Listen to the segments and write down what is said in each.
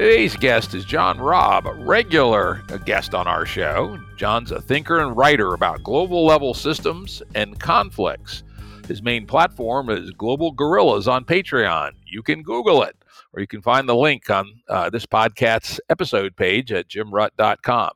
Today's guest is John Robb, a regular guest on our show. John's a thinker and writer about global level systems and conflicts. His main platform is Global Guerrillas on Patreon. You can Google it or you can find the link on uh, this podcast's episode page at jimrutt.com.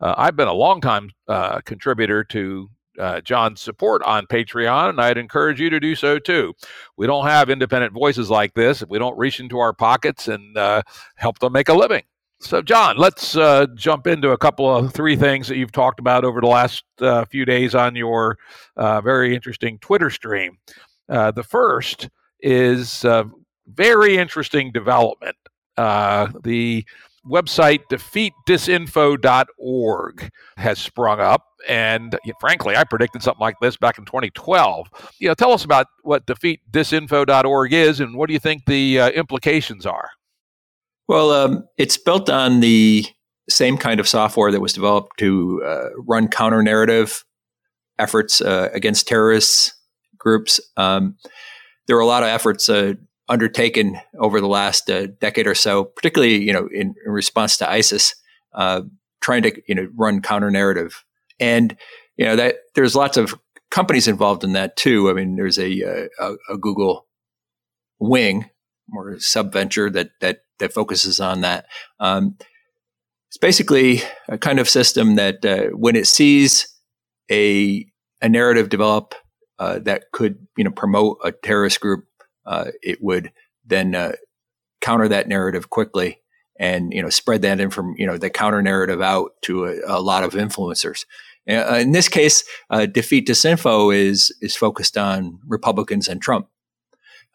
Uh, I've been a longtime uh, contributor to uh, John's support on Patreon, and I'd encourage you to do so too. We don't have independent voices like this if we don't reach into our pockets and uh, help them make a living. So, John, let's uh, jump into a couple of three things that you've talked about over the last uh, few days on your uh, very interesting Twitter stream. The first is a very interesting development. The website defeatdisinfo.org has sprung up. And frankly, I predicted something like this back in 2012. You know, tell us about what defeatdisinfo.org is and what do you think the uh, implications are? Well, um, it's built on the same kind of software that was developed to uh, run counter narrative efforts uh, against terrorist groups. Um, there were a lot of efforts uh, undertaken over the last uh, decade or so, particularly you know in, in response to ISIS, uh, trying to you know run counter narrative, and you know that there's lots of companies involved in that too. I mean, there's a a, a Google wing or subventure that that that focuses on that. Um, it's basically a kind of system that uh, when it sees a a narrative develop uh, that could you know promote a terrorist group uh, it would then uh, counter that narrative quickly and you know spread that in from you know the counter narrative out to a, a lot of influencers. Uh, in this case, uh, defeat disinfo is is focused on Republicans and Trump.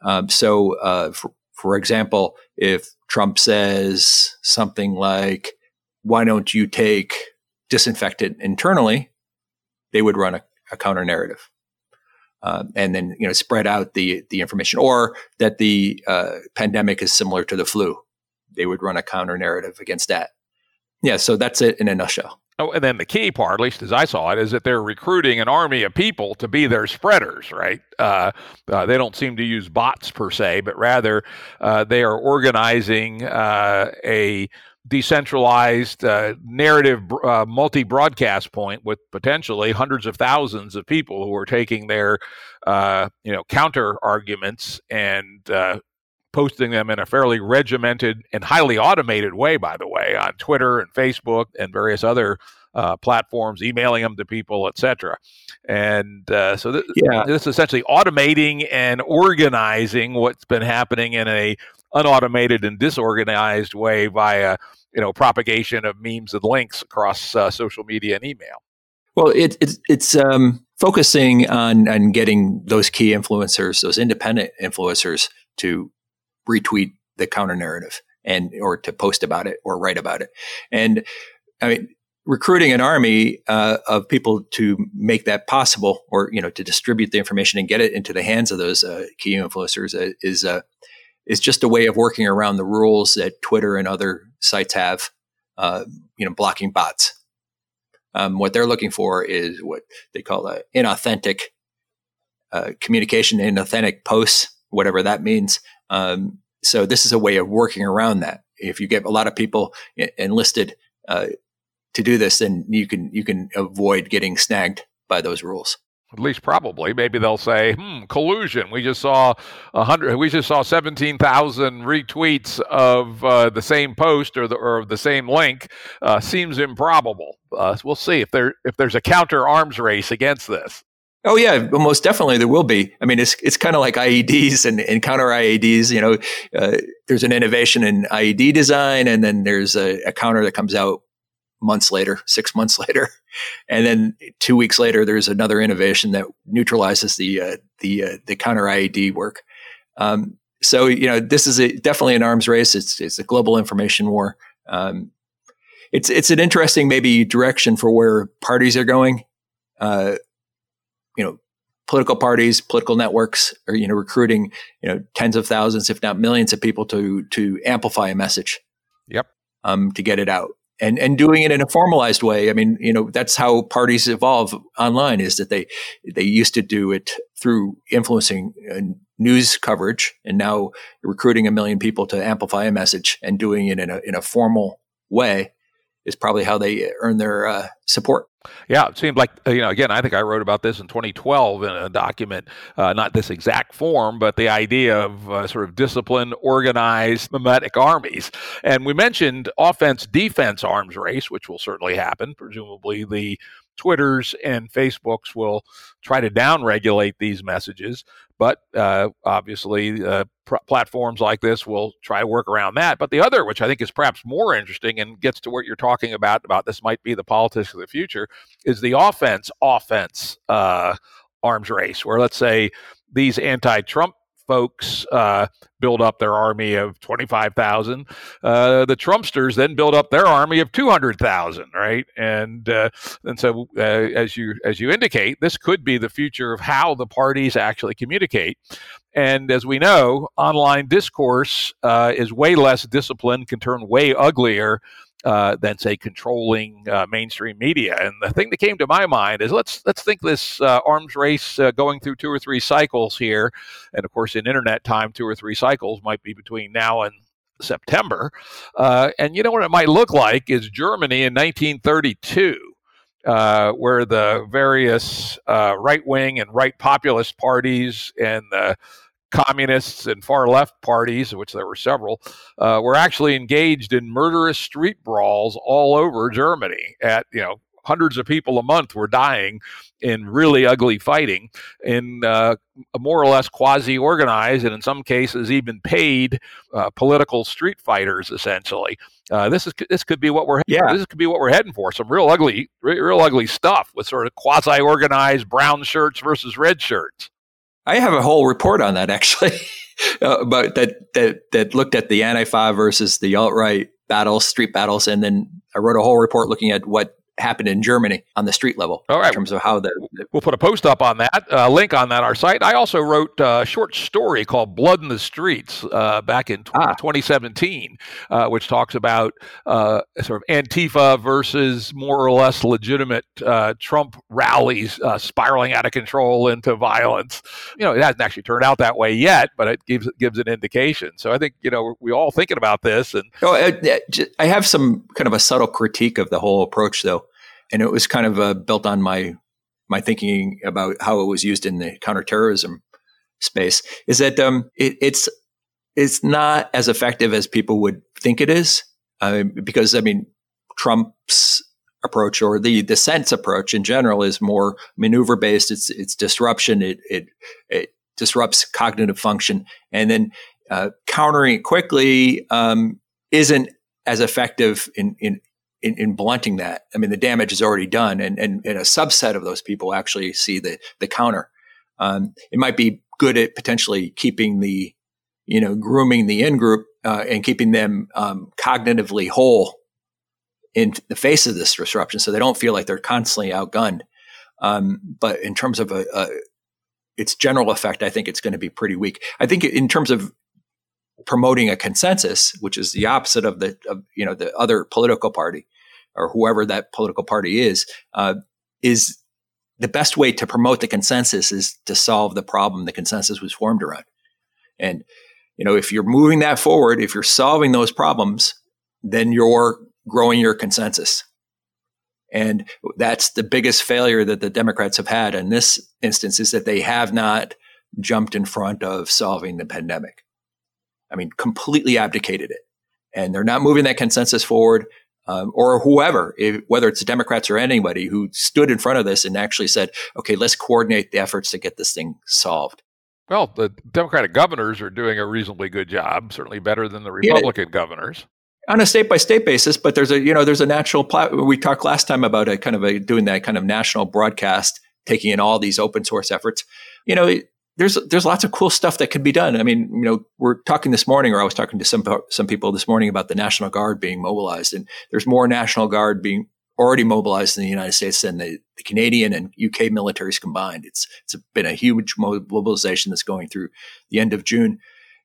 Um, so, uh, for, for example, if Trump says something like, "Why don't you take disinfectant internally?" they would run a, a counter narrative uh, and then you know spread out the the information, or that the uh, pandemic is similar to the flu. They would run a counter narrative against that. Yeah, so that's it in a nutshell. Oh, and then the key part, at least as I saw it, is that they're recruiting an army of people to be their spreaders, right? Uh, uh, they don't seem to use bots per se, but rather uh, they are organizing uh, a decentralized uh, narrative uh, multi broadcast point with potentially hundreds of thousands of people who are taking their uh, you know counter arguments and uh, posting them in a fairly regimented and highly automated way by the way on Twitter and Facebook and various other uh, platforms, emailing them to people, etc. And uh, so th- yeah. this is essentially automating and organizing what's been happening in a unautomated and disorganized way via you know propagation of memes and links across uh, social media and email. Well, it, it it's um, focusing on on getting those key influencers, those independent influencers, to retweet the counter narrative and or to post about it or write about it. And I mean, recruiting an army uh, of people to make that possible, or you know, to distribute the information and get it into the hands of those uh, key influencers uh, is uh, is just a way of working around the rules that Twitter and other sites have, uh, you know, blocking bots. Um, what they're looking for is what they call an inauthentic uh, communication, inauthentic posts, whatever that means. Um, so this is a way of working around that. If you get a lot of people enlisted uh, to do this, then you can you can avoid getting snagged by those rules at least probably maybe they'll say hmm collusion we just saw a hundred we just saw 17,000 retweets of uh, the same post or the or the same link uh, seems improbable uh, we'll see if there if there's a counter arms race against this Oh yeah, most definitely there will be. I mean, it's it's kind of like IEDs and, and counter IEDs. You know, uh, there's an innovation in IED design, and then there's a, a counter that comes out months later, six months later, and then two weeks later, there's another innovation that neutralizes the uh, the uh, the counter IED work. Um, so you know, this is a, definitely an arms race. It's it's a global information war. Um, it's it's an interesting maybe direction for where parties are going. Uh, you know, political parties, political networks are you know recruiting you know tens of thousands, if not millions, of people to to amplify a message. Yep. Um, to get it out and and doing it in a formalized way. I mean, you know, that's how parties evolve online. Is that they they used to do it through influencing uh, news coverage, and now recruiting a million people to amplify a message and doing it in a in a formal way is probably how they earn their uh, support. Yeah, it seemed like uh, you know. Again, I think I wrote about this in 2012 in a document, uh, not this exact form, but the idea of uh, sort of disciplined, organized, memetic armies. And we mentioned offense-defense arms race, which will certainly happen. Presumably, the Twitters and Facebooks will try to downregulate these messages, but uh, obviously uh, pr- platforms like this will try to work around that. But the other, which I think is perhaps more interesting and gets to what you're talking about, about this might be the politics of the future, is the offense offense uh, arms race, where let's say these anti-Trump folks uh, build up their army of 25,000. Uh, the Trumpsters then build up their army of 200,000, right? And uh, and so uh, as you as you indicate, this could be the future of how the parties actually communicate. And as we know, online discourse uh, is way less disciplined, can turn way uglier uh, than say controlling uh, mainstream media. And the thing that came to my mind is let's let's think this uh, arms race uh, going through two or three cycles here, and of course in internet time, two or three cycles might be between now and September. Uh, and you know what it might look like is Germany in 1932. Uh, where the various right wing and right populist parties and the communists and far left parties, which there were several, uh, were actually engaged in murderous street brawls all over Germany. At you know, hundreds of people a month were dying in really ugly fighting, in uh, more or less quasi-organized, and in some cases even paid uh, political street fighters. Essentially, uh, this is this could be what we're yeah. this could be what we're heading for. Some real ugly, real ugly stuff with sort of quasi-organized brown shirts versus red shirts. I have a whole report on that actually, uh, about that that that looked at the anti-fa versus the alt-right battles, street battles, and then I wrote a whole report looking at what happened in Germany on the street level. All right. In terms of how the. We'll put a post up on that, a uh, link on that, our site. I also wrote a short story called Blood in the Streets uh, back in ah. 2017, uh, which talks about uh, sort of Antifa versus more or less legitimate uh, Trump rallies uh, spiraling out of control into violence. You know, it hasn't actually turned out that way yet, but it gives, gives an indication. So I think, you know, we all thinking about this. And oh, I have some kind of a subtle critique of the whole approach, though and it was kind of uh, built on my my thinking about how it was used in the counterterrorism space. Is that um, it, it's it's not as effective as people would think it is, uh, because I mean Trump's approach or the dissent's approach in general is more maneuver based. It's it's disruption. It it it disrupts cognitive function, and then uh, countering it quickly um, isn't as effective in, in in, in, blunting that. I mean, the damage is already done, and, and, and a subset of those people actually see the the counter. Um, it might be good at potentially keeping the, you know, grooming the in group uh, and keeping them um, cognitively whole in the face of this disruption, so they don't feel like they're constantly outgunned. Um, but in terms of a, a, its general effect, I think it's going to be pretty weak. I think in terms of promoting a consensus, which is the opposite of the of, you know the other political party or whoever that political party is, uh, is the best way to promote the consensus is to solve the problem the consensus was formed around. And you know, if you're moving that forward, if you're solving those problems, then you're growing your consensus. And that's the biggest failure that the Democrats have had in this instance is that they have not jumped in front of solving the pandemic. I mean, completely abdicated it. And they're not moving that consensus forward. Um, or whoever, if, whether it's the Democrats or anybody who stood in front of this and actually said, okay, let's coordinate the efforts to get this thing solved. Well, the Democratic governors are doing a reasonably good job, certainly better than the Republican yeah. governors on a state by state basis, but there's a you know there's a natural plat- we talked last time about a kind of a doing that kind of national broadcast, taking in all these open source efforts. You know, there's there's lots of cool stuff that could be done. I mean, you know, we're talking this morning, or I was talking to some some people this morning about the National Guard being mobilized, and there's more National Guard being already mobilized in the United States than the, the Canadian and UK militaries combined. It's it's been a huge mobilization that's going through the end of June.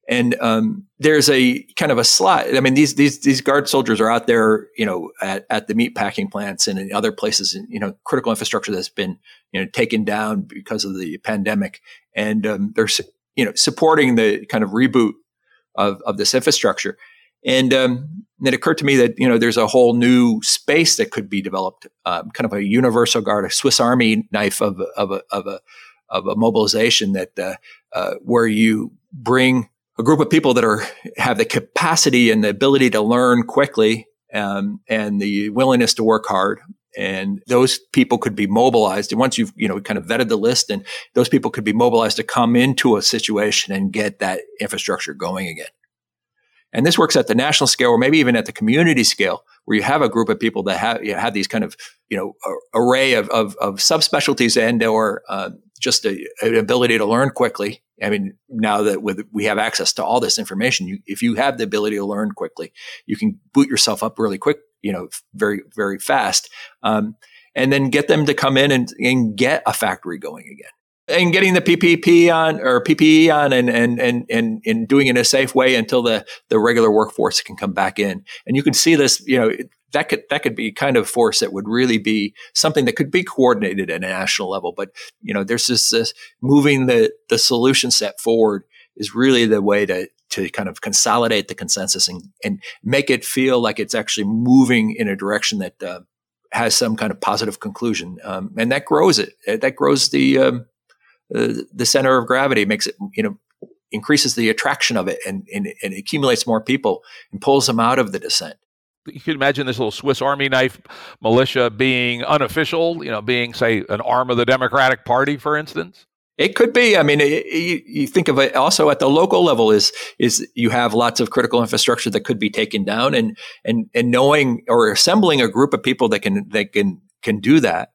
And um, there's a kind of a slot. I mean, these these these guard soldiers are out there, you know, at, at the meat packing plants and in other places, you know, critical infrastructure that's been you know taken down because of the pandemic, and um, they're you know supporting the kind of reboot of of this infrastructure. And um, it occurred to me that you know there's a whole new space that could be developed, um, kind of a universal guard, a Swiss Army knife of of a of a, of a mobilization that uh, uh, where you bring a group of people that are have the capacity and the ability to learn quickly um, and the willingness to work hard. And those people could be mobilized. And once you've you know kind of vetted the list and those people could be mobilized to come into a situation and get that infrastructure going again. And this works at the national scale or maybe even at the community scale where you have a group of people that have you know, have these kind of you know array of, of, of subspecialties and or uh, just a, an ability to learn quickly. I mean, now that with, we have access to all this information, you, if you have the ability to learn quickly, you can boot yourself up really quick, you know, very, very fast. Um, and then get them to come in and, and get a factory going again and getting the PPP on or PPE on and, and, and, and, and doing it in a safe way until the, the regular workforce can come back in. And you can see this, you know, that could that could be kind of force that would really be something that could be coordinated at a national level. But you know, there's this, this moving the the solution set forward is really the way to to kind of consolidate the consensus and and make it feel like it's actually moving in a direction that uh, has some kind of positive conclusion, um, and that grows it. That grows the um, uh, the center of gravity, makes it you know increases the attraction of it and, and, and accumulates more people and pulls them out of the dissent you can imagine this little Swiss Army knife militia being unofficial, you know, being, say, an arm of the Democratic Party, for instance? It could be. I mean, you, you, think of it also at the local level is is you have lots of critical infrastructure that could be taken down, and and and knowing or assembling a group of people that can that can can do that,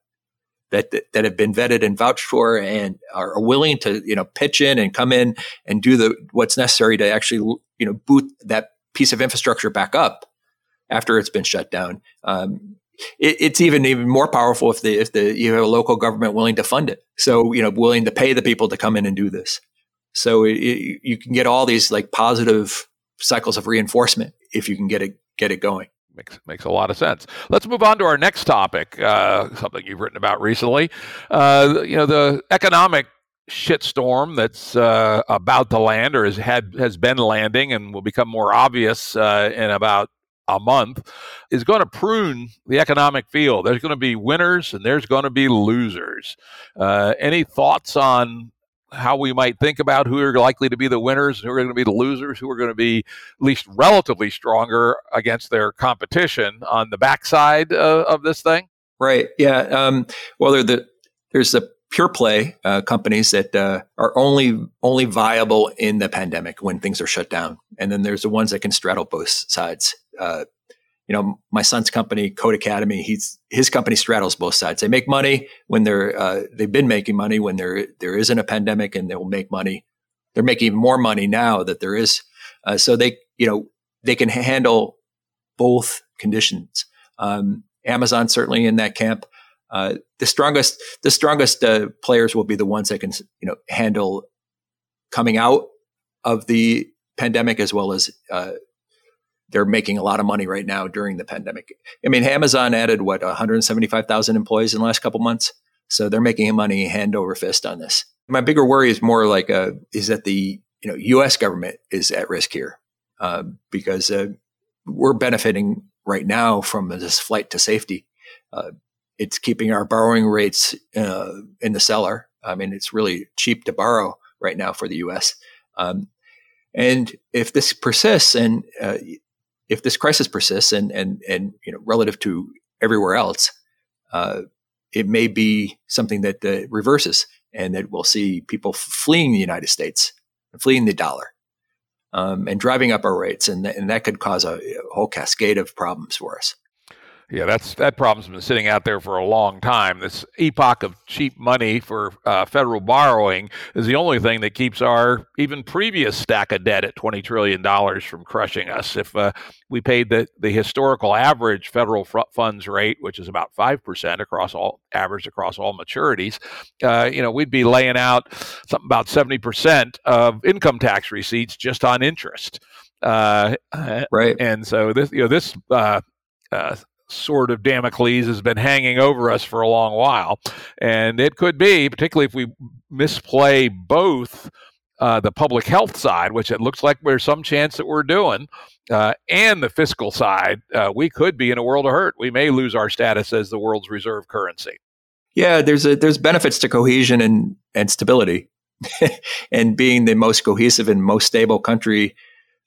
that that have been vetted and vouched for, and are willing to you know pitch in and come in and do the what's necessary to actually you know boot that piece of infrastructure back up after it's been shut down. Um, it, it's even even more powerful if the if the you have a local government willing to fund it. So you know, willing to pay the people to come in and do this. So it, it, you can get all these like positive cycles of reinforcement if you can get it get it going. Makes makes a lot of sense. Let's move on to our next topic, uh, something you've written about recently. Uh, you know, the economic shitstorm that's uh, about to land or has had has been landing and will become more obvious uh, in about a month is going to prune the economic field. There's going to be winners and there's going to be losers. Uh, any thoughts on how we might think about who are likely to be the winners, who are going to be the losers, who are going to be at least relatively stronger against their competition on the backside uh, of this thing? Right. Yeah. Um, well, the, there's the pure play uh, companies that uh, are only only viable in the pandemic when things are shut down, and then there's the ones that can straddle both sides uh, you know, my son's company, Code Academy, he's his company straddles both sides. They make money when they're uh, they've been making money when there there isn't a pandemic, and they will make money. They're making more money now that there is. Uh, so they you know they can handle both conditions. Um, Amazon certainly in that camp. Uh, the strongest the strongest uh, players will be the ones that can you know handle coming out of the pandemic as well as uh, they're making a lot of money right now during the pandemic. I mean, Amazon added what 175,000 employees in the last couple months, so they're making money hand over fist on this. My bigger worry is more like uh, is that the you know U.S. government is at risk here uh, because uh, we're benefiting right now from this flight to safety. Uh, it's keeping our borrowing rates uh, in the cellar. I mean, it's really cheap to borrow right now for the U.S. Um, and if this persists, and uh, if this crisis persists and and and you know relative to everywhere else, uh, it may be something that uh, reverses and that we'll see people fleeing the United States, fleeing the dollar, um, and driving up our rates, and, and that could cause a, a whole cascade of problems for us. Yeah, that's that problem's been sitting out there for a long time. This epoch of cheap money for uh, federal borrowing is the only thing that keeps our even previous stack of debt at twenty trillion dollars from crushing us. If uh, we paid the the historical average federal funds rate, which is about five percent across all average across all maturities, uh, you know, we'd be laying out something about seventy percent of income tax receipts just on interest. Uh, right. And so this, you know, this uh, uh, sword of Damocles has been hanging over us for a long while. And it could be, particularly if we misplay both uh, the public health side, which it looks like there's some chance that we're doing, uh, and the fiscal side, uh, we could be in a world of hurt. We may lose our status as the world's reserve currency. Yeah, there's a, there's benefits to cohesion and and stability, and being the most cohesive and most stable country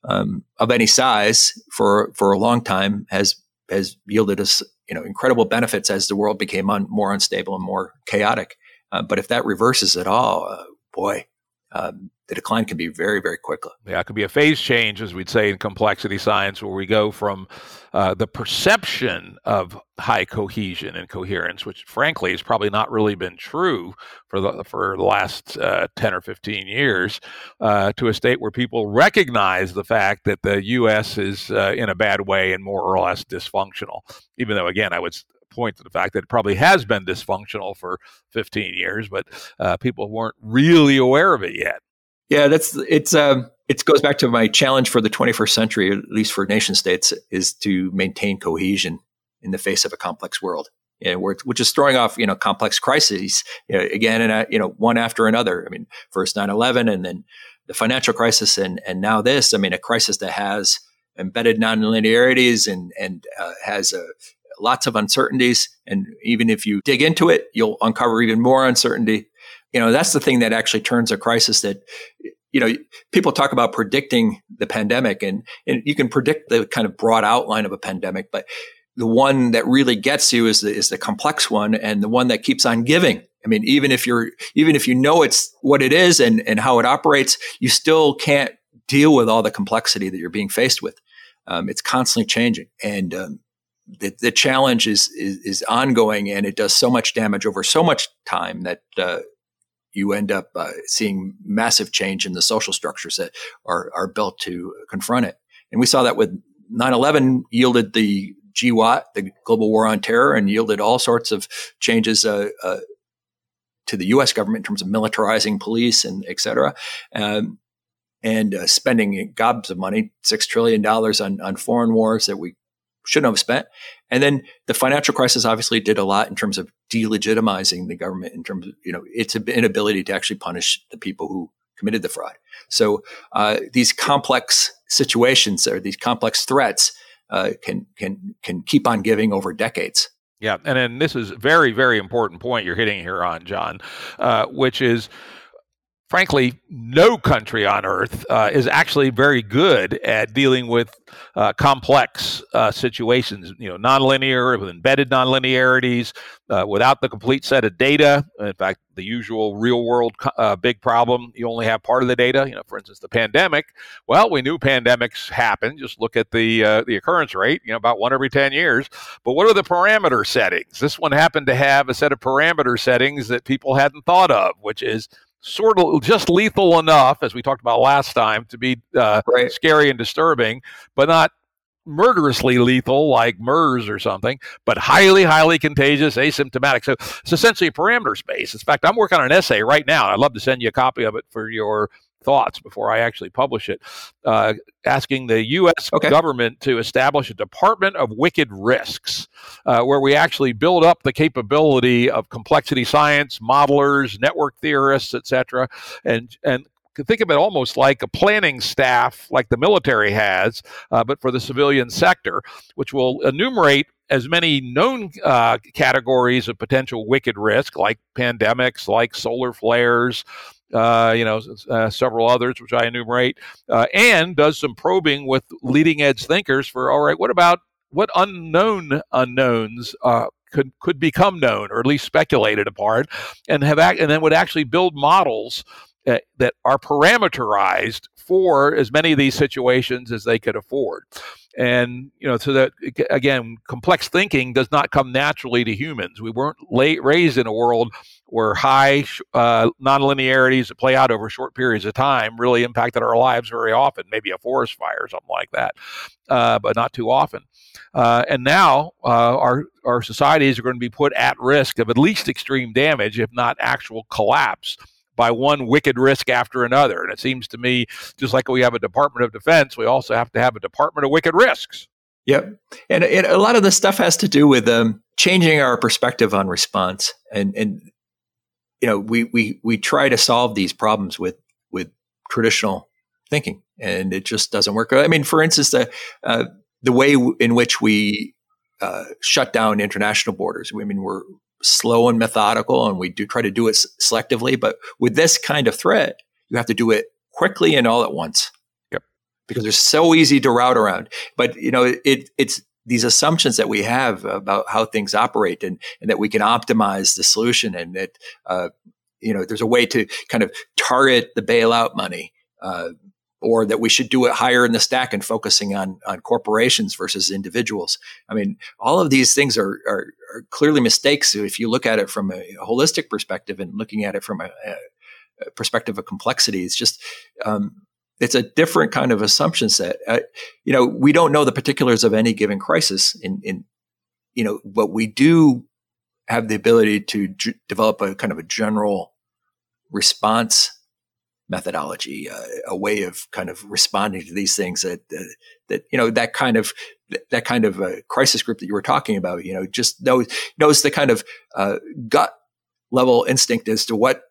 um, of any size for for a long time has has yielded us you know incredible benefits as the world became un, more unstable and more chaotic. Uh, but if that reverses at all, uh, boy, um, the decline can be very, very quickly. Yeah, it could be a phase change, as we'd say in complexity science, where we go from uh, the perception of high cohesion and coherence, which frankly has probably not really been true for the for the last uh, ten or fifteen years, uh, to a state where people recognize the fact that the U.S. is uh, in a bad way and more or less dysfunctional. Even though, again, I would point to the fact that it probably has been dysfunctional for 15 years, but uh, people weren't really aware of it yet. Yeah, that's it's um it goes back to my challenge for the 21st century, at least for nation states, is to maintain cohesion in the face of a complex world. You know, which is throwing off, you know, complex crises you know, again and uh, you know one after another. I mean, first 9/11, and then the financial crisis, and and now this. I mean, a crisis that has embedded nonlinearities and and uh, has a lots of uncertainties. And even if you dig into it, you'll uncover even more uncertainty. You know, that's the thing that actually turns a crisis that, you know, people talk about predicting the pandemic and, and you can predict the kind of broad outline of a pandemic, but the one that really gets you is the, is the complex one and the one that keeps on giving. I mean, even if you're, even if you know it's what it is and, and how it operates, you still can't deal with all the complexity that you're being faced with. Um, it's constantly changing. And, um, the, the challenge is, is, is ongoing and it does so much damage over so much time that uh, you end up uh, seeing massive change in the social structures that are, are built to confront it. And we saw that with 9-11 yielded the GWOT, the Global War on Terror, and yielded all sorts of changes uh, uh, to the U.S. government in terms of militarizing police and et cetera. Um, and uh, spending gobs of money, $6 trillion on, on foreign wars that we shouldn't have spent. And then the financial crisis obviously did a lot in terms of delegitimizing the government in terms of you know its inability to actually punish the people who committed the fraud. So uh, these complex situations or these complex threats uh, can can can keep on giving over decades. Yeah, and then this is very very important point you're hitting here on John, uh, which is frankly, no country on earth uh, is actually very good at dealing with uh, complex uh, situations, you know, nonlinear, with embedded nonlinearities, uh, without the complete set of data. In fact, the usual real world uh, big problem, you only have part of the data. You know, for instance, the pandemic. Well, we knew pandemics happen. Just look at the uh, the occurrence rate, you know, about one every 10 years. But what are the parameter settings? This one happened to have a set of parameter settings that people hadn't thought of, which is sort of just lethal enough, as we talked about last time, to be uh, right. scary and disturbing, but not murderously lethal like MERS or something, but highly, highly contagious, asymptomatic. So it's essentially a parameter space. In fact, I'm working on an essay right now. I'd love to send you a copy of it for your thoughts before I actually publish it, uh, asking the U.S. Okay. government to establish a Department of Wicked Risks, uh, where we actually build up the capability of complexity science, modelers, network theorists, etc., and and think of it almost like a planning staff like the military has, uh, but for the civilian sector, which will enumerate as many known uh, categories of potential wicked risk, like pandemics, like solar flares, uh, you know, uh, several others, which I enumerate, uh, and does some probing with leading edge thinkers for, all right, what about what unknown unknowns uh, could could become known, or at least speculated upon, and have act- and then would actually build models that, that are parameterized for as many of these situations as they could afford. And you know, so that again, complex thinking does not come naturally to humans. We weren't late, raised in a world where high uh, nonlinearities that play out over short periods of time really impacted our lives very often. Maybe a forest fire or something like that, uh, but not too often. Uh, and now uh, our our societies are going to be put at risk of at least extreme damage, if not actual collapse by one wicked risk after another. And it seems to me, just like we have a Department of Defense, we also have to have a Department of Wicked Risks. Yep. And, and a lot of this stuff has to do with um, changing our perspective on response. And, and you know, we, we, we try to solve these problems with, with traditional thinking, and it just doesn't work. I mean, for instance, the, uh, the way in which we uh, shut down international borders. I mean, we're slow and methodical, and we do try to do it selectively. But with this kind of threat, you have to do it quickly and all at once. Yep. Because they're so easy to route around. But you know, it, it's these assumptions that we have about how things operate, and, and that we can optimize the solution, and that uh, you know, there's a way to kind of target the bailout money. Uh, or that we should do it higher in the stack and focusing on on corporations versus individuals. I mean, all of these things are are, are clearly mistakes if you look at it from a, holistic perspective and looking at it from a, a perspective of complexity. It's just um, it's a different kind of assumption set. Uh, you know, we don't know the particulars of any given crisis. In, in you know, but we do have the ability to develop a kind of a general response methodology, uh, a way of kind of responding to these things that uh, that you know that kind of that kind of uh, crisis group that you were talking about, you know, just knows knows the kind of uh, gut level instinct as to what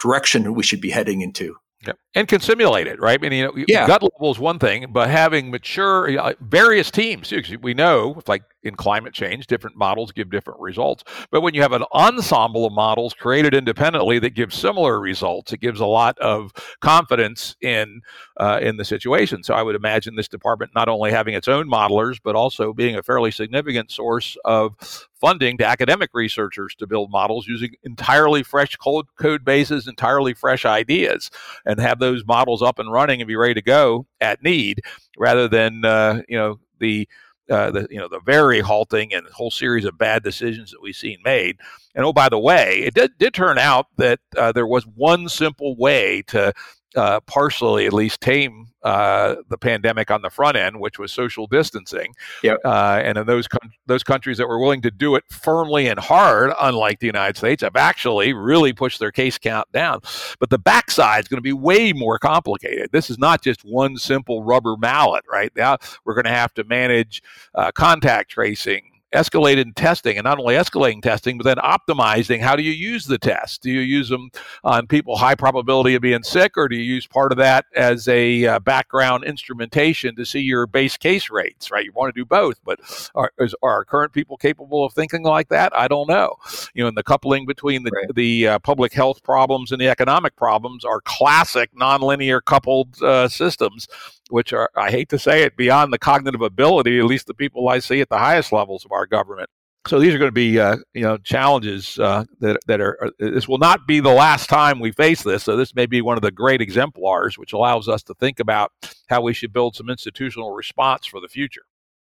direction we should be heading into. Yeah. And can simulate it, right? I mean, you know, yeah. gut level is one thing, but having mature uh, various teams, we know, like in climate change, different models give different results. But when you have an ensemble of models created independently that give similar results, it gives a lot of confidence in uh, in the situation. So I would imagine this department not only having its own modelers, but also being a fairly significant source of funding to academic researchers to build models using entirely fresh code, code bases, entirely fresh ideas, and have those models up and running and be ready to go at need, rather than uh, you know the uh, the you know the very halting and whole series of bad decisions that we've seen made. And oh, by the way, it did, did turn out that uh, there was one simple way to uh, partially at least tame uh, the pandemic on the front end, which was social distancing. Yep. Uh, and in those com- those countries that were willing to do it firmly and hard, unlike the United States, have actually really pushed their case count down. But the backside is going to be way more complicated. This is not just one simple rubber mallet, right? Now we're going to have to manage uh, contact tracing escalated testing and not only escalating testing, but then optimizing how do you use the tests? Do you use them on people high probability of being sick, or do you use part of that as a uh, background instrumentation to see your base case rates, right? You want to do both, but are, is, are our current people capable of thinking like that? I don't know. You know, and the coupling between the, right. the uh, public health problems and the economic problems are classic nonlinear coupled uh, systems which are, I hate to say it, beyond the cognitive ability, at least the people I see at the highest levels of our government. So these are going to be, uh, you know, challenges uh, that that are. Uh, this will not be the last time we face this. So this may be one of the great exemplars, which allows us to think about how we should build some institutional response for the future.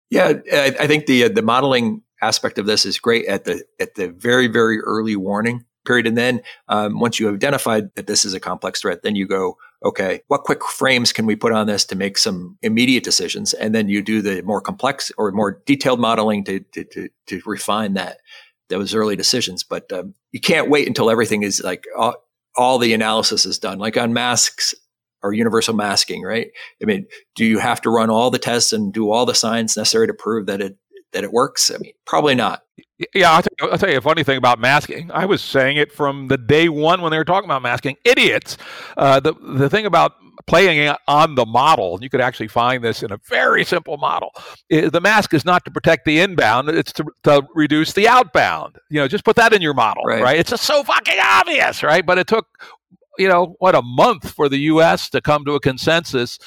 Yeah, I think the uh, the modeling aspect of this is great at the at the very very early warning period, and then um, once you have identified that this is a complex threat, then you go, okay, what quick frames can we put on this to make some immediate decisions? And then you do the more complex or more detailed modeling to, to, to, to refine that, those early decisions. But um, you can't wait until everything is like all, all the analysis is done. Like on masks, or universal masking, right? I mean, do you have to run all the tests and do all the science necessary to prove that it that it works? I mean, probably not. Yeah, I'll tell, you, I'll tell you a funny thing about masking. I was saying it from the day one when they were talking about masking. Idiots. Uh, the the thing about playing on the model, you could actually find this in a very simple model. the mask is not to protect the inbound; it's to, to reduce the outbound. You know, just put that in your model, right? right? It's just so fucking obvious, right? But it took you know what a month for the U.S. to come to a consensus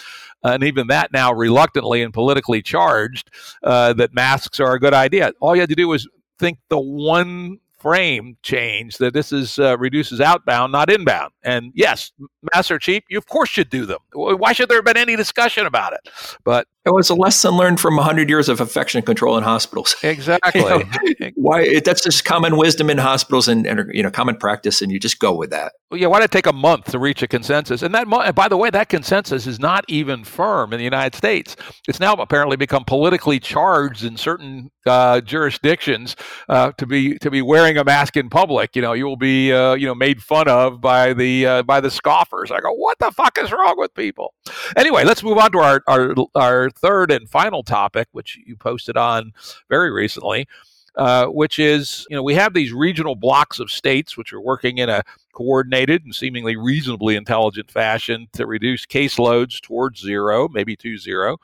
and even that now reluctantly and politically charged, uh, that masks are a good idea. All you had to do was think the one frame change that this is uh, reduces outbound, not inbound. And yes, masks are cheap. You of course should do them. Why should there have been any discussion about it? But it was a lesson learned from 100 years of infection control in hospitals. Exactly. you know, why that's just common wisdom in hospitals and, and, you know common practice, and you just go with that. Well, yeah. Why did it take a month to reach a consensus? And that, by the way, that consensus is not even firm in the United States. It's now apparently become politically charged in certain uh, jurisdictions uh, to be to be wearing a mask in public. You know, you will be uh, you know made fun of by the uh, by the scoffers. I go, what the fuck is wrong with people? Anyway, let's move on to our our our third and final topic, which you posted on very recently. Uh, which is, you know, we have these regional blocks of states which are working in a coordinated and seemingly reasonably intelligent fashion to reduce caseloads towards zero, maybe to zero.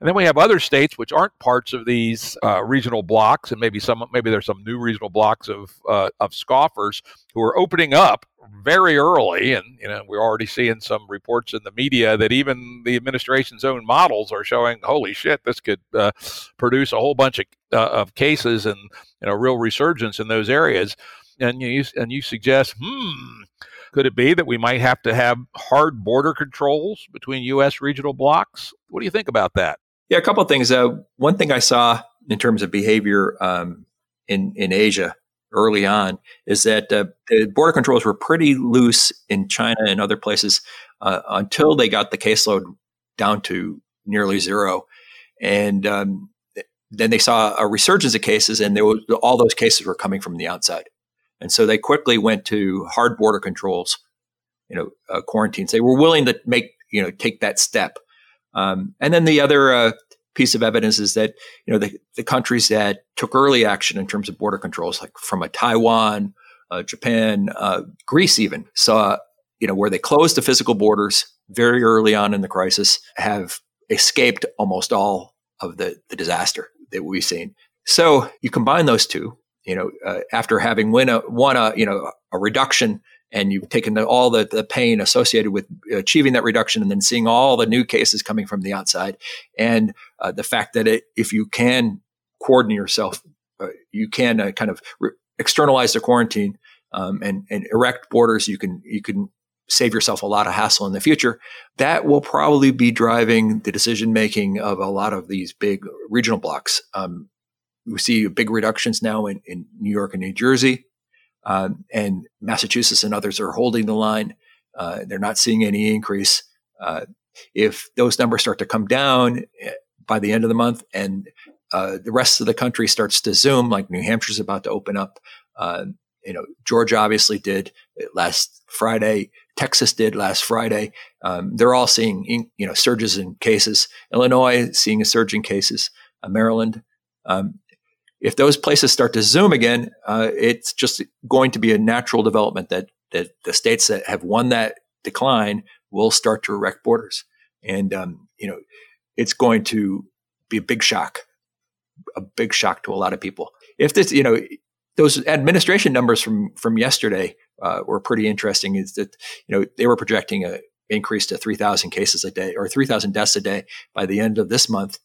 And then we have other states which aren't parts of these uh, regional blocks, and maybe some maybe there's some new regional blocks of uh, of scoffers who are opening up very early, and you know we're already seeing some reports in the media that even the administration's own models are showing, holy shit, this could uh, produce a whole bunch of, uh, of cases and you know real resurgence in those areas. And you and you suggest, hmm, could it be that we might have to have hard border controls between U.S. regional blocks? What do you think about that? Yeah, a couple of things. Uh, one thing I saw in terms of behavior um, in in Asia early on is that uh, the border controls were pretty loose in China and other places uh, until they got the caseload down to nearly zero, and um, then they saw a resurgence of cases, and there was, all those cases were coming from the outside, and so they quickly went to hard border controls, you know, uh, quarantines. They were willing to make you know take that step, um, and then the other uh, piece of evidence is that you know the, the countries that took early action in terms of border controls, like from a Taiwan, uh, Japan, uh, Greece, even saw you know where they closed the physical borders very early on in the crisis, have escaped almost all of the, the disaster that we've seen. So you combine those two, you know, uh, after having win a, won a you know a reduction and you've taken the, all the, the pain associated with achieving that reduction and then seeing all the new cases coming from the outside and uh, the fact that it, if you can coordinate yourself uh, you can uh, kind of re- externalize the quarantine um, and, and erect borders you can you can save yourself a lot of hassle in the future that will probably be driving the decision making of a lot of these big regional blocks um, we see big reductions now in, in new york and new jersey um, and Massachusetts and others are holding the line. Uh, they're not seeing any increase. Uh, if those numbers start to come down eh, by the end of the month and uh, the rest of the country starts to zoom, like New Hampshire's about to open up, uh, you know, Georgia obviously did last Friday. Texas did last Friday. Um, they're all seeing, you know, surges in cases. Illinois seeing a surge in cases. Uh, Maryland. Um, if those places start to zoom again, uh, it's just going to be a natural development that that the states that have won that decline will start to erect borders, and um, you know, it's going to be a big shock, a big shock to a lot of people. If this, you know, those administration numbers from from yesterday uh, were pretty interesting. Is that you know they were projecting a increase to 3,000 cases a day or 3,000 deaths a day by the end of this month,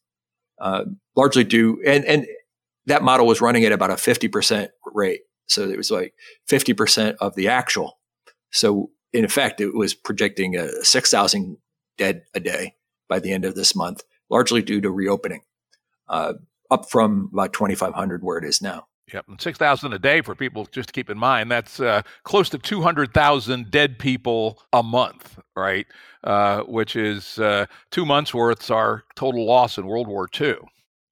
uh, largely due and and that model was running at about a 50% rate. So it was like 50% of the actual. So in effect, it was projecting a 6,000 dead a day by the end of this month, largely due to reopening, uh, up from about 2,500 where it is now. Yep, and 6,000 a day for people just to keep in mind. That's uh, close to 200,000 dead people a month, right? Uh, which is uh, two months worth our total loss in World War II.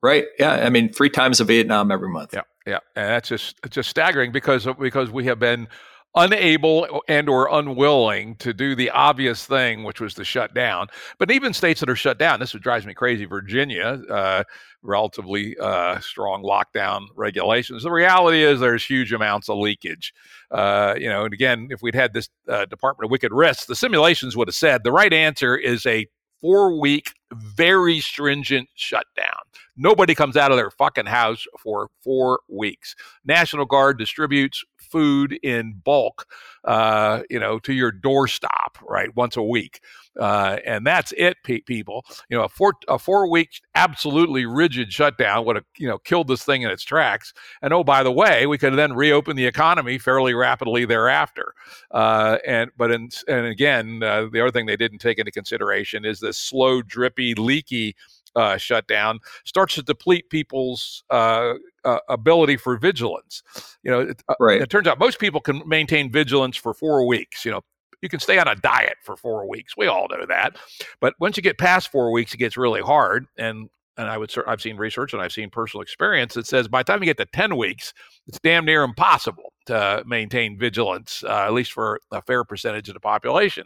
Right. Yeah. I mean, three times of Vietnam every month. Yeah. Yeah. And that's just just staggering because because we have been unable and or unwilling to do the obvious thing which was to shut down but even states that are shut down this drives me crazy virginia uh, relatively uh, strong lockdown regulations the reality is there's huge amounts of leakage uh, you know and again if we'd had this uh, department of wicked risks the simulations would have said the right answer is a four week very stringent shutdown Nobody comes out of their fucking house for four weeks. National Guard distributes food in bulk, uh, you know, to your doorstop, right, once a week. Uh, and that's it, pe- people. You know, a four a four week absolutely rigid shutdown would have you know killed this thing in its tracks. And oh, by the way, we could then reopen the economy fairly rapidly thereafter. Uh, and but in, and again, uh, the other thing they didn't take into consideration is this slow, drippy, leaky uh, shutdown starts to deplete people's uh, uh, ability for vigilance. You know, it, uh, right. it turns out most people can maintain vigilance for four weeks. You know, you can stay on a diet for four weeks. We all know that. But once you get past four weeks, it gets really hard. And and I would I've seen research and I've seen personal experience that says by the time you get to 10 weeks, it's damn near impossible to maintain vigilance, uh, at least for a fair percentage of the population.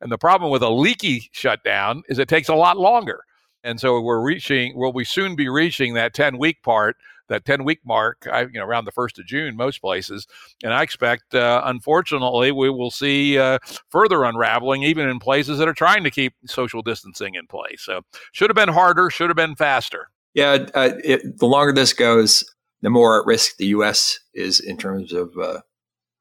And the problem with a leaky shutdown is it takes a lot longer. And so we're reaching, will we soon be reaching that 10 week part, that 10 week mark, I, you know, around the 1st of June, most places. And I expect, uh, unfortunately, we will see uh, further unraveling, even in places that are trying to keep social distancing in place. So should have been harder, should have been faster. Yeah, uh, it, the longer this goes, the more at risk the U.S. is in terms of uh,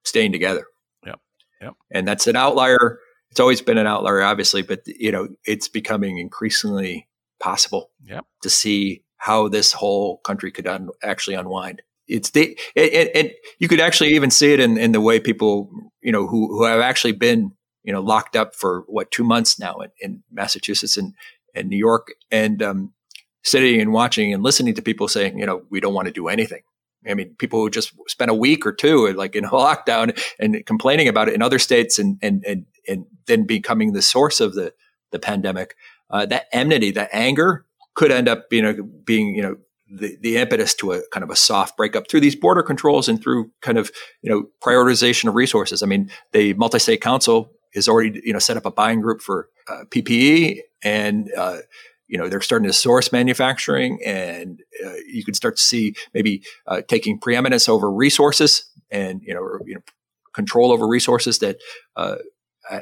staying together. Yeah, yeah. And that's an outlier. It's always been an outlier, obviously, but you know it's becoming increasingly possible yep. to see how this whole country could un- actually unwind. It's the and, and you could actually even see it in, in the way people you know who who have actually been you know locked up for what two months now in, in Massachusetts and and New York and um, sitting and watching and listening to people saying you know we don't want to do anything. I mean, people who just spent a week or two like in lockdown and complaining about it in other states and and and, and then becoming the source of the the pandemic uh, that enmity, that anger could end up being, a, being you know, the, the impetus to a kind of a soft breakup through these border controls and through kind of, you know, prioritization of resources. I mean, the multi-state council has already, you know, set up a buying group for uh, PPE and, uh, you know, they're starting to source manufacturing and uh, you can start to see maybe uh, taking preeminence over resources and, you know, or, you know control over resources that uh,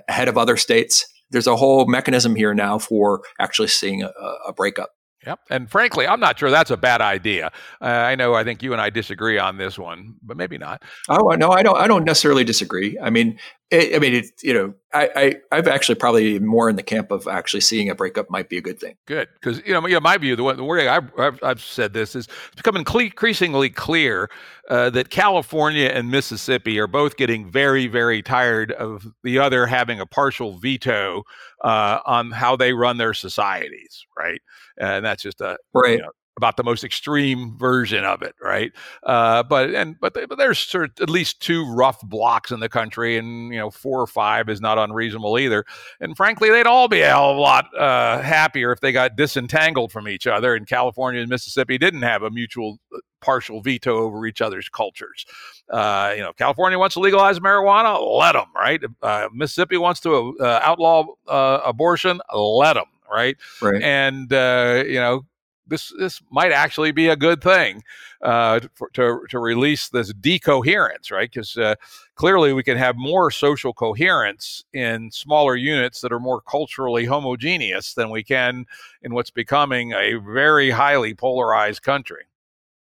ahead of other states there's a whole mechanism here now for actually seeing a, a breakup. Yep. And frankly, I'm not sure that's a bad idea. Uh, I know I think you and I disagree on this one, but maybe not. Oh no, I don't. I don't necessarily disagree. I mean, I mean, it, you know, I, I have actually probably more in the camp of actually seeing a breakup might be a good thing. Good, because you know, my view, the, the way I've, I've, I've, said this is it's becoming cle- increasingly clear uh, that California and Mississippi are both getting very, very tired of the other having a partial veto uh, on how they run their societies, right? and that's just a right. You know, about the most extreme version of it, right? Uh, but and but, but there's sort of at least two rough blocks in the country, and you know four or five is not unreasonable either. And frankly, they'd all be a hell of a lot uh, happier if they got disentangled from each other. And California and Mississippi didn't have a mutual uh, partial veto over each other's cultures. Uh, you know, California wants to legalize marijuana, let them, right? Uh, Mississippi wants to uh, outlaw uh, abortion, let them right? Right. And uh, you know, this this might actually be a good thing uh, for, to to release this decoherence, right? Because uh, clearly we can have more social coherence in smaller units that are more culturally homogeneous than we can in what's becoming a very highly polarized country.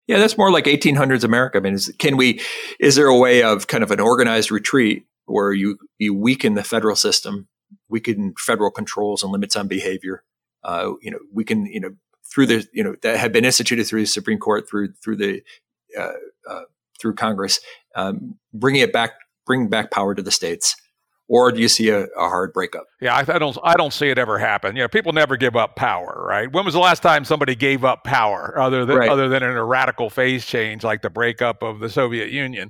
Yeah, that's more like 1800s America. I mean, is, can we? Is there a way of kind of an organized retreat where you you weaken the federal system weaken federal controls and limits on behavior. Uh, you know, we can, you know, through the, you know, that have been instituted through the Supreme Court, through through the uh, uh, through Congress, um, bringing it back, bringing back power to the states or do you see a, a hard breakup? Yeah, I, I, don't. I don't see it ever happen. You know, people never give up power, right? When was the last time somebody gave up power, other than right. other than in a radical phase change like the breakup of the Soviet Union?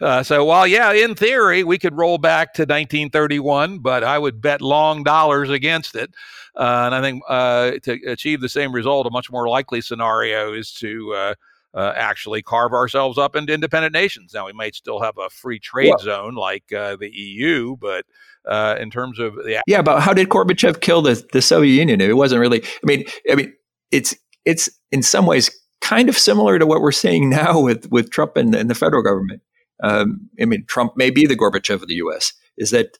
Uh, so, while yeah, in theory we could roll back to 1931, but I would bet long dollars against it. Uh, and I think uh, to achieve the same result, a much more likely scenario is to uh, actually carve ourselves up into independent nations. Now, we might still have a free trade zone like uh, the EU, but uh, in terms of the yeah, but how did Gorbachev kill the, the Soviet Union? It wasn't really. I mean, I mean, it's it's in some ways kind of similar to what we're seeing now with with Trump and, and the federal government. Um, I mean, Trump may be the Gorbachev of the U.S. Is that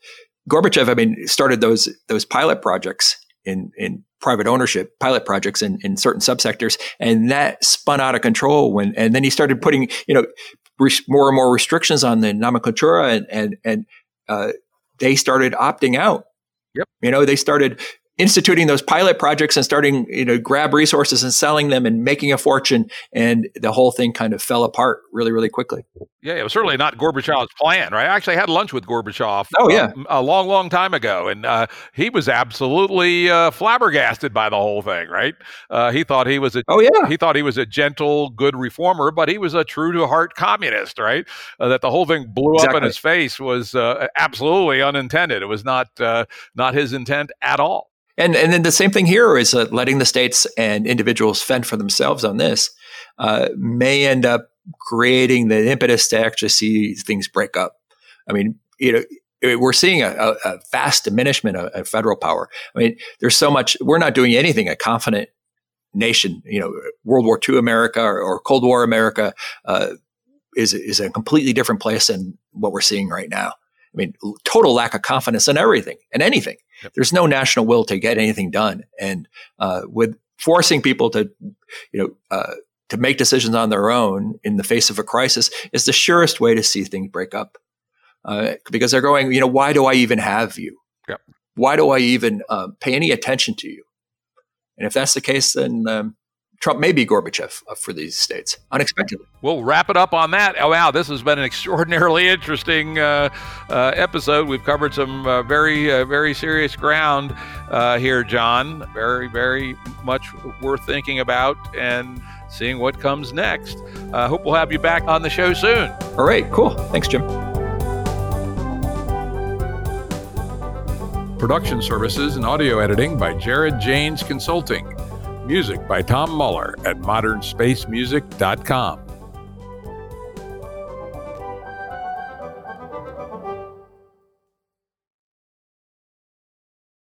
Gorbachev? I mean, started those those pilot projects in in private ownership pilot projects in, in certain subsectors and that spun out of control when and then he started putting you know more and more restrictions on the nomenklatura, and and and uh, they started opting out. Yep. You know, they started instituting those pilot projects and starting you know grab resources and selling them and making a fortune and the whole thing kind of fell apart really really quickly. Yeah it was certainly not gorbachev's plan right? I actually had lunch with gorbachev oh yeah. uh, a long long time ago and uh, he was absolutely uh, flabbergasted by the whole thing right? Uh, he thought he was a oh yeah. he thought he was a gentle good reformer but he was a true to heart communist right? Uh, that the whole thing blew exactly. up in his face was uh, absolutely unintended. It was not not his intent at all and and then the same thing here is uh, letting the states and individuals fend for themselves on this uh, may end up creating the impetus to actually see things break up. I mean, you know. We're seeing a, a, a vast diminishment of, of federal power. I mean, there's so much. We're not doing anything a confident nation, you know, World War II America or, or Cold War America uh, is is a completely different place than what we're seeing right now. I mean, total lack of confidence in everything and anything. Yep. There's no national will to get anything done, and uh, with forcing people to, you know, uh, to make decisions on their own in the face of a crisis is the surest way to see things break up. Uh, because they're going, you know, why do I even have you? Yep. Why do I even uh, pay any attention to you? And if that's the case, then um, Trump may be Gorbachev uh, for these states unexpectedly. We'll wrap it up on that. Oh, wow, this has been an extraordinarily interesting uh, uh, episode. We've covered some uh, very, uh, very serious ground uh, here, John. Very, very much worth thinking about and seeing what comes next. I hope we'll have you back on the show soon. All right, cool. Thanks, Jim. Production services and audio editing by Jared Janes Consulting. Music by Tom Muller at modernspacemusic.com.